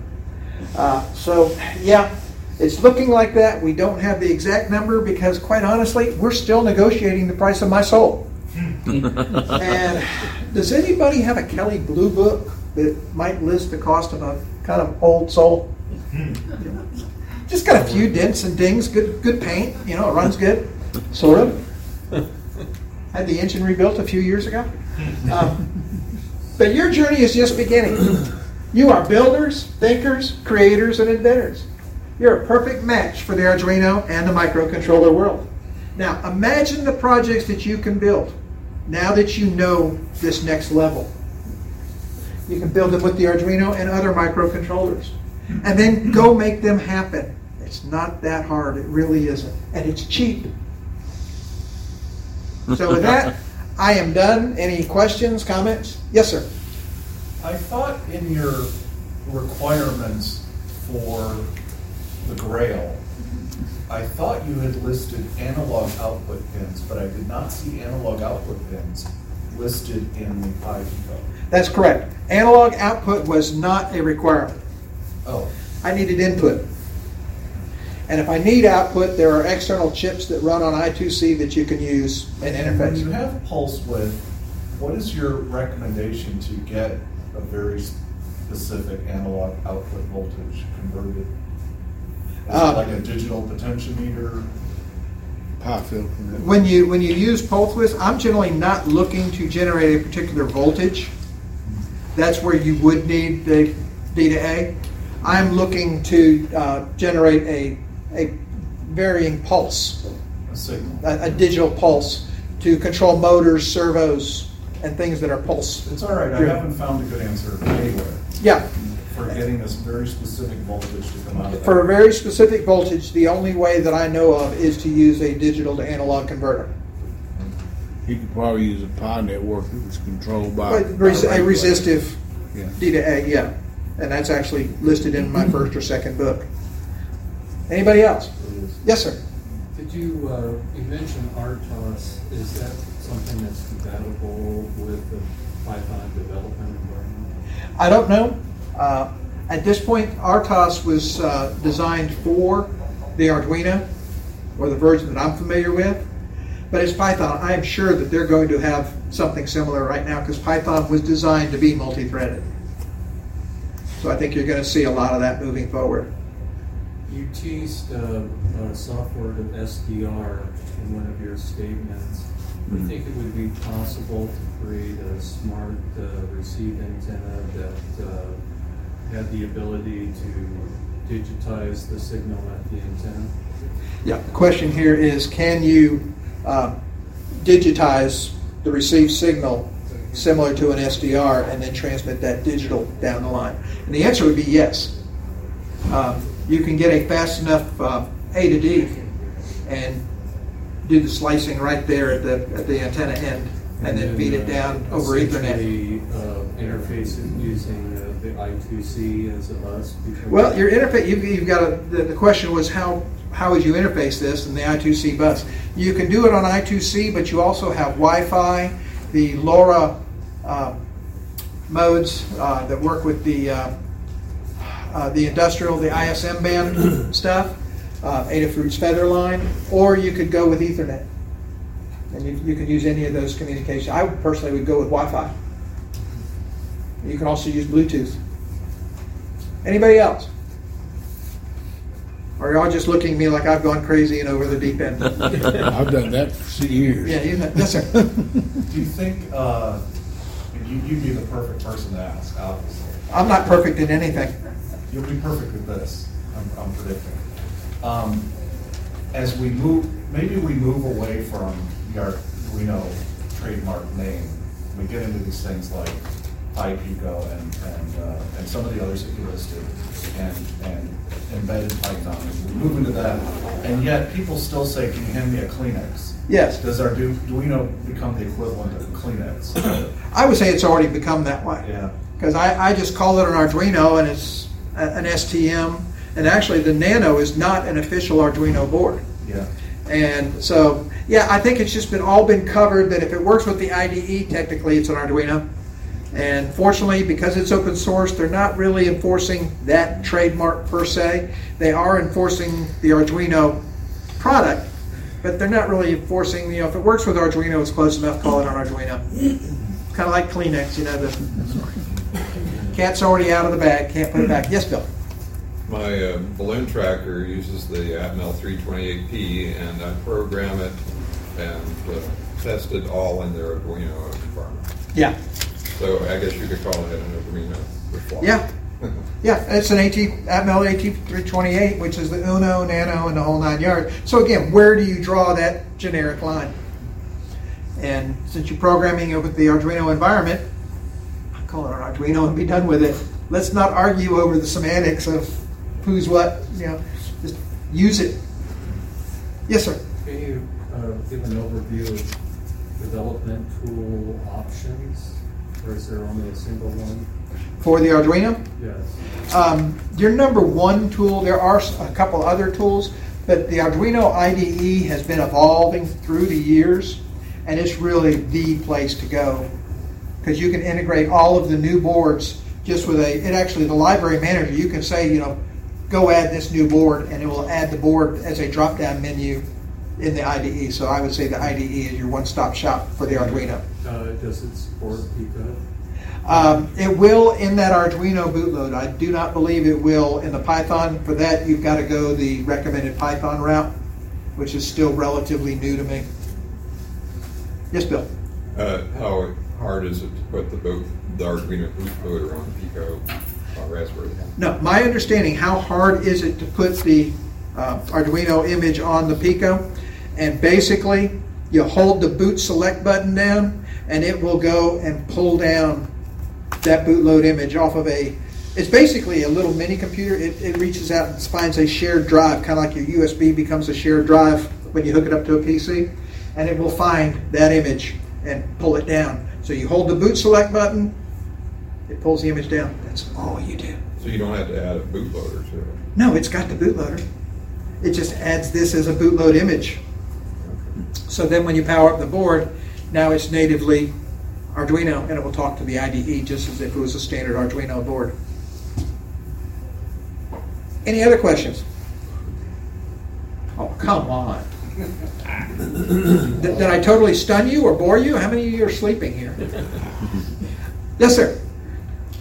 Uh, so, yeah, it's looking like that. We don't have the exact number because, quite honestly, we're still negotiating the price of my soul. and does anybody have a Kelley Blue Book that might list the cost of a kind of old soul? Just got a few dents and dings, good good paint, you know, it runs good, sort of. Had the engine rebuilt a few years ago. Um, but your journey is just beginning. You are builders, thinkers, creators, and inventors. You're a perfect match for the Arduino and the microcontroller world. Now, imagine the projects that you can build now that you know this next level. You can build them with the Arduino and other microcontrollers. And then go make them happen. It's not that hard, it really isn't. And it's cheap. So, with that, I am done. Any questions, comments? Yes, sir. I thought in your requirements for the Grail, I thought you had listed analog output pins, but I did not see analog output pins listed in the Pi. That's correct. Analog output was not a requirement. Oh, I needed input. And if I need output, there are external chips that run on I2C that you can use and and when you have pulse width, what is your recommendation to get a very specific analog output voltage converted? Is Uh, it like a digital potentiometer? Pie filter. When you when you use pulse width, I'm generally not looking to generate a particular voltage. That's where you would need the D to A. I'm looking to uh, generate a a varying pulse, A signal? a, a digital pulse to control motors, servos, and things that are pulse. It's all right, I haven't found a good answer anywhere Yeah, for getting this very specific voltage to come out of For a very specific voltage, the only way that I know of is to use a digital to analog converter. You could probably use a pi network that was controlled by. But res- by A regulator. resistive Yeah. D to A, yeah. And that's actually listed in my first or second book. Anybody else? Yes, sir. Did you, uh, you mentioned RTOS, is that something that's compatible with the Python development environment? I don't know. Uh, at this point, RTOS was uh, designed for the Arduino, or the version that I'm familiar with. But it's Python. I am sure that they're going to have something similar right now because Python was designed to be multi-threaded. So I think you're going to see a lot of that moving forward. You teased uh, uh, software to SDR in one of your statements. Do you think it would be possible to create a smart uh, receive antenna that uh, had the ability to digitize the signal at the antenna? Yeah. The question here is, can you uh, digitize the received signal similar to an SDR and then transmit that digital down the line? And the answer would be yes. Um, you can get a fast enough uh, A to D and do the slicing right there at the at the antenna end and then feed it uh, down over Ethernet. essentially, uh, interface using uh, the I2C as a bus. Well, your interface, you've, you've got a, the, the question was how, how would you interface this in the I2C bus? You can do it on I2C, but you also have Wi-Fi, the LoRa uh, modes uh, that work with the, uh, uh, the industrial, the ISM band stuff, uh, Adafruit's Featherline, or you could go with Ethernet. And you, you could use any of those communications. I personally would go with Wi-Fi. You can also use Bluetooth. Anybody else? Or y'all just looking at me like I've gone crazy and over the deep end? I've done that for years. Yeah, you, yes, sir. Do you think, uh, you, you'd be the perfect person to ask, obviously. I'm not perfect in anything. You'll be perfect at this, I'm, I'm predicting. Um, as we move, maybe we move away from the Arduino trademark name. We get into these things like iPico and, and, uh, and some of the others that you listed, and, and embedded Python. We move into that, and yet people still say, can you hand me a Kleenex? Yes. Does our Ardu- Arduino become the equivalent of Kleenex? I would say it's already become that way. Yeah. Because I, I just call it an Arduino and it's a- an STM. And actually, the Nano is not an official Arduino board. Yeah. And so, yeah, I think it's just been all been covered that if it works with the IDE, technically it's an Arduino. And fortunately, because it's open source, they're not really enforcing that trademark per se. They are enforcing the Arduino product, but they're not really enforcing, you know, if it works with Arduino, it's close enough, call it an Arduino. Kind of like Kleenex, you know, the cat's already out of the bag, can't put it back. Yes, Bill? My uh, balloon tracker uses the Atmel 328P, and I program it and uh, test it all in their Arduino environment. Yeah. So I guess you could call it an Arduino with flaws. Yeah. Yeah, it's an AT, Atmel AT328, which is the Uno, Nano, and the whole nine yards. So again, where do you draw that generic line? And since you're programming it with the Arduino environment, I call it an Arduino and be done with it. Let's not argue over the semantics of who's what, you know, just use it. Yes, sir. Can you uh, give an overview of development tool options? Or is there only a single one? For the Arduino, Yes. Um, your number one tool, there are a couple other tools, but the Arduino IDE has been evolving through the years, and it's really the place to go because you can integrate all of the new boards just with a. It actually, the library manager, you can say, you know, go add this new board, and it will add the board as a drop-down menu in the IDE. So I would say the IDE is your one-stop shop for the Arduino. Uh, Does it support Pico? Um, it will in that Arduino bootloader. I do not believe it will in the Python. For that, you've got to go the recommended Python route, which is still relatively new to me. Yes, Bill. Uh, how hard is it to put the boot, the Arduino bootloader on the Pico uh, Raspberry? No, my understanding, how hard is it to put the uh, Arduino image on the Pico? And basically, you hold the boot select button down, and it will go and pull down that bootload image off of a. It's basically a little mini computer. It, it reaches out and finds a shared drive, kind of like your USB becomes a shared drive when you hook it up to a PC, and it will find that image and pull it down. So you hold the boot select button, it pulls the image down. That's all you do. So you don't have to add a bootloader to it. No, it's got the bootloader. It just adds this as a bootload image. So then when you power up the board, now it's natively Arduino and it will talk to the IDE just as if it was a standard Arduino board. Any other questions? Oh, come on. did, did I totally stun you or bore you? How many of you are sleeping here? yes, sir.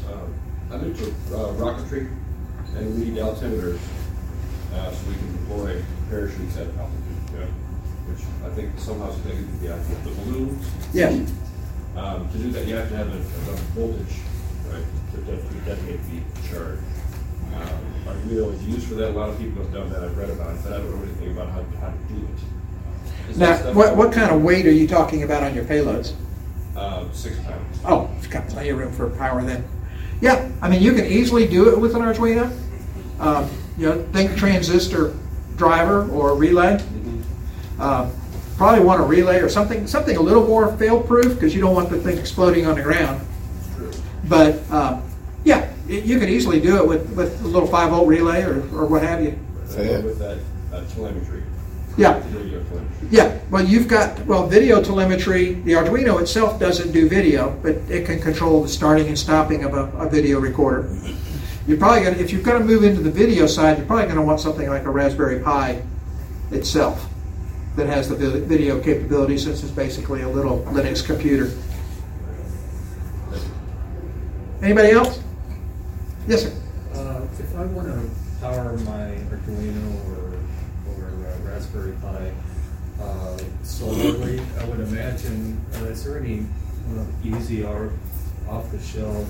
Uh, I'm into uh, rocketry, and we need altimeters, uh, so we can deploy parachutes at altitude, I think somehow is connected to the, idea of the balloons. Yes. Um, to do that, you have to have a- enough voltage, right, to detonate the charge. Um, Arduino is used for that, a lot of people have done that, I've read about it, but I don't know anything about how, how to do it. Is Now, what, what kind of weight are you talking about on your payloads? Uh, six pounds. Oh, it's got plenty of room for power then. Yeah, I mean, you can easily do it with an Arduino. Um, you know, think transistor driver or relay. Uh, probably want a relay or something, something a little more fail-proof because you don't want the thing exploding on the ground. But um, yeah, y- you could easily do it with, with a little five volt relay or, or what have you. Yeah. With that uh, telemetry. Yeah, telemetry. yeah. Well, you've got well video telemetry. The Arduino itself doesn't do video, but it can control the starting and stopping of a, a video recorder. You're probably gonna, if you're going to move into the video side, you're probably going to want something like a Raspberry Pi itself that has the video capability, since it's basically a little Linux computer. Anybody else? Yes, sir. Uh, if I want to power my Arduino or, or uh, Raspberry Pi uh, solarly, I would imagine, uh, is there any uh, easy off-the-shelf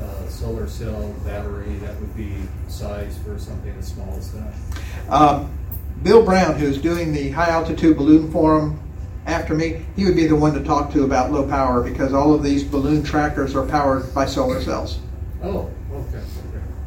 uh, solar cell battery that would be sized for something as small as that? Um, Bill Brown, who's doing the high altitude balloon forum after me, he would be the one to talk to about low power because all of these balloon trackers are powered by solar cells. Oh, okay, okay.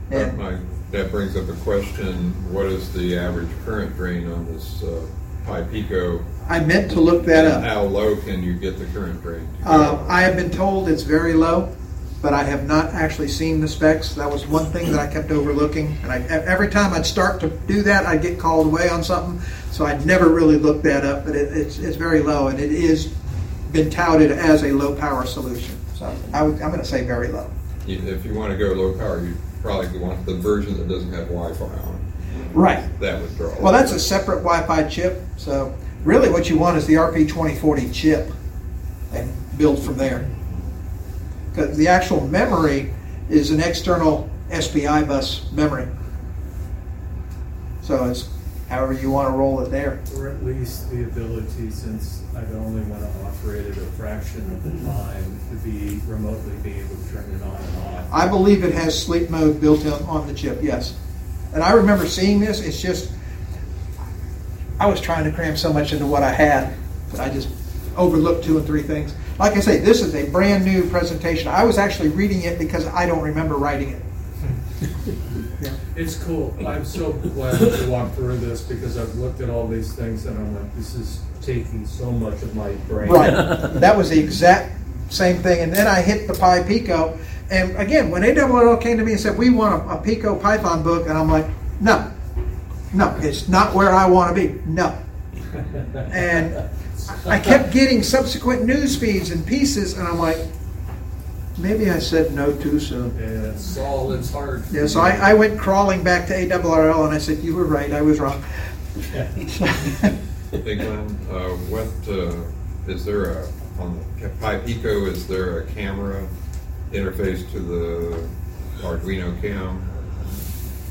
That And might- That brings up a question, what is the average current drain on this uh, Pi Pico? I meant to look that up. How low can you get the current drain? Uh, I have been told it's very low, but I have not actually seen the specs. That was one thing that I kept overlooking. And I, every time I'd start to do that, I'd get called away on something. So I'd never really looked that up, but it, it's, it's very low and it is been touted as a low power solution. So I would, I'm going to say very low. If you want to go low power, you probably want the version that doesn't have Wi-Fi on Right. it. That would draw. Well, that's a separate Wi-Fi chip. So really, what you want is the RP2040 chip, and build from there. Because the actual memory is an external SPI bus memory. So it's however you want to roll it there. Or at least the ability, since I only want to operate it a fraction of the time, to be remotely be able to turn it on and off. I believe it has sleep mode built in on the chip. Yes, and I remember seeing this. It's just I was trying to cram so much into what I had that I just overlooked two and three things. Like I say, this is a brand new presentation. I was actually reading it because I don't remember writing it. Yeah. It's cool. I'm so glad to walk through this because I've looked at all these things and I'm like, this is taking so much of my brain. Right. that was the exact same thing. And then I hit the Pi Pico. And again, when ARRL came to me and said, we want a, a Pico Python book, and I'm like, no, no, it's not where I want to be. No. And I kept getting subsequent news feeds and pieces, and I'm like, maybe I said no too soon. And Saul, it's hard. Yeah, so. I, I went crawling back to ARRL and I said, you were right, I was wrong. Hey Glen, uh, what, uh, is there a, on the Pi Pico, is there a camera interface to the Arduino cam?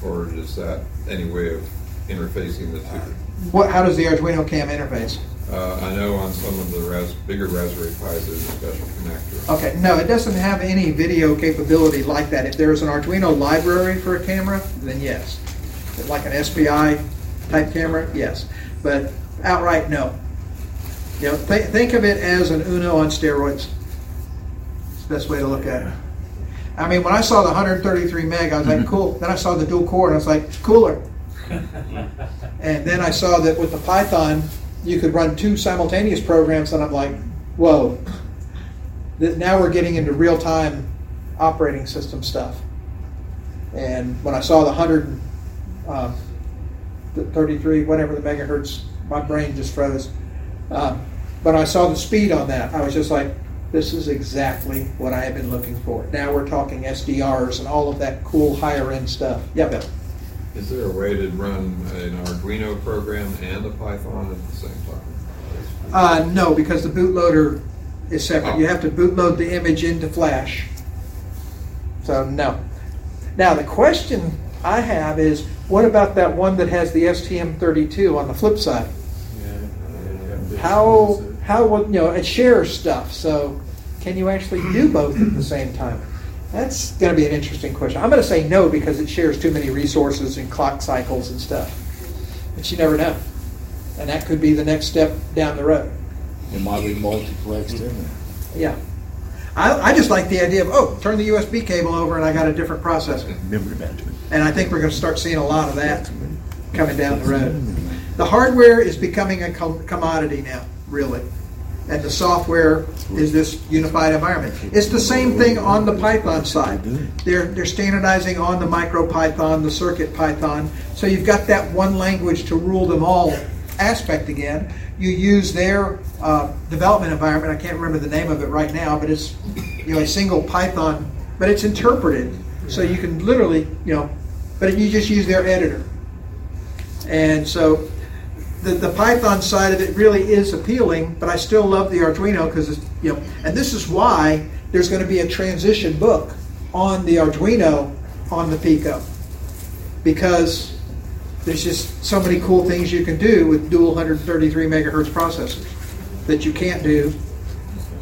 Or is that any way of interfacing the two? what, how does the Arduino cam interface? Uh, I know on some of the ras, bigger Raspberry Pis, there's a special connector. Okay, no, it doesn't have any video capability like that. If there's an Arduino library for a camera, then yes. Like an SPI type camera, yes. But outright, no. You know, th- think of it as an Uno on steroids. It's the best way to look at it. I mean, when I saw the 133 meg, I was like, cool. Then I saw the dual core, and I was like, cooler. And then I saw that with the Python, you could run two simultaneous programs, and I'm like, whoa. Now we're getting into real time operating system stuff. And when I saw the 133, uh, whatever the megahertz, my brain just froze. Um, but I saw the speed on that. I was just like, this is exactly what I have been looking for. Now we're talking SDRs and all of that cool higher end stuff. Yeah, Bill. Is there a way to run an Arduino program and a Python at the same time? Uh, no, because the bootloader is separate. You have to bootload the image into Flash. So no. Now the question I have is, what about that one that has the STM32 on the flip side? Yeah, yeah, How yeah. how would you know it shares stuff? So can you actually do both at the same time? That's going to be an interesting question. I'm going to say no because it shares too many resources and clock cycles and stuff. But you never know, and that could be the next step down the road. It might be multiplexed in there. Yeah. I, I just like the idea of, oh, turn the USB cable over and I got a different processor. Memory management. And I think we're going to start seeing a lot of that coming down the road. Mm-hmm. The hardware is becoming a commodity now, really. And the software is this unified environment. It's the same thing on the Python side. They're, they're standardizing on the MicroPython, the CircuitPython. So you've got that one language to rule them all aspect again. You use their uh, development environment. I can't remember the name of it right now, but it's you know a single Python, but it's interpreted, so you can literally you know, but you just use their editor. And so the, the Python side of it really is appealing, but I still love the Arduino because it's, you know, and this is why there's going to be a transition book on the Arduino on the Pico because there's just so many cool things you can do with dual 133 megahertz processors that you can't do.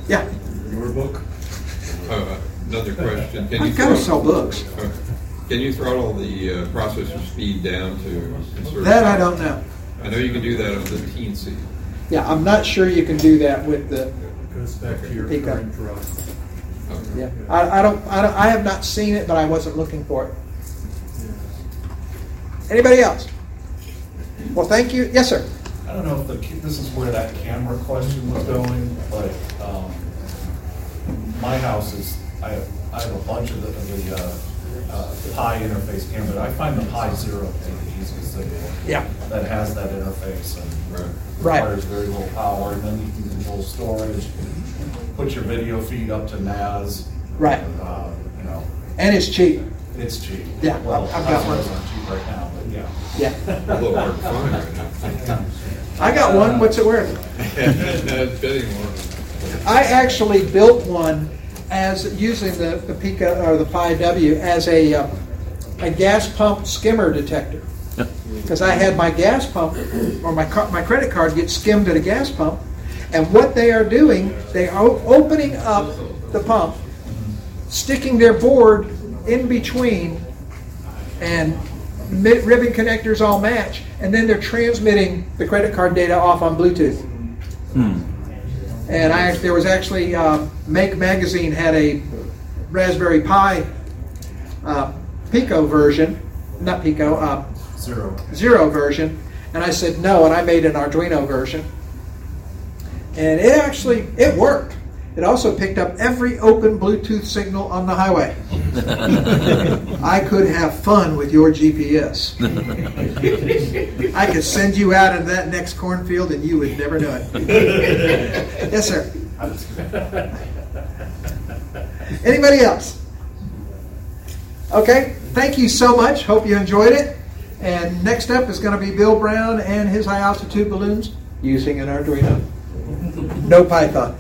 Yeah, Your book? Uh, Another question. Can you I've got to sell books. Okay. Can you throttle the uh, processor speed down to? That I don't know. I know you can do that on the Teensy. Yeah, I'm not sure you can do that with the. Goes back to your Pico. current drug. Okay. Yeah, I, I don't. I don't. I have not seen it, but I wasn't looking for it. Anybody else? Well, thank you. Yes, sir. I don't know if the, ca- this is where that camera question was going, but, um, my house is, I have, I have a bunch of the, of the, uh, uh, Pi interface camera. I find the Pi Zero to be the easiest. Yeah. That has that interface and Right. Right. requires very little power, and then you can control storage, put your video feed up to NAS. Right. Uh, you know, And it's cheap. it's cheap. Yeah, Well, I've got one. Pi Zero's not cheap right now, but yeah. Yeah. A little hard to find right now. I got one. What's it worth? Bidding war. I actually built one as using the, the Pico or the Pi W as a, uh, a gas pump skimmer detector. Because I had my gas pump or my car, my credit card get skimmed at a gas pump, and what they are doing, they are opening up the pump, sticking their board in between, and ribbon connectors all match, and then they're transmitting the credit card data off on Bluetooth. And I, there was actually, uh, Make Magazine had a Raspberry Pi uh, Pico version, not Pico, uh, Zero. Zero version, and I said no, and I made an Arduino version. And it actually, it worked. It also picked up every open Bluetooth signal on the highway. I could have fun with your GPS. I could send you out into that next cornfield and you would never know it. Yes, sir. Anybody else? Okay, thank you so much. Hope you enjoyed it. And next up is going to be Bill Brown and his high altitude balloons using an Arduino. No Python.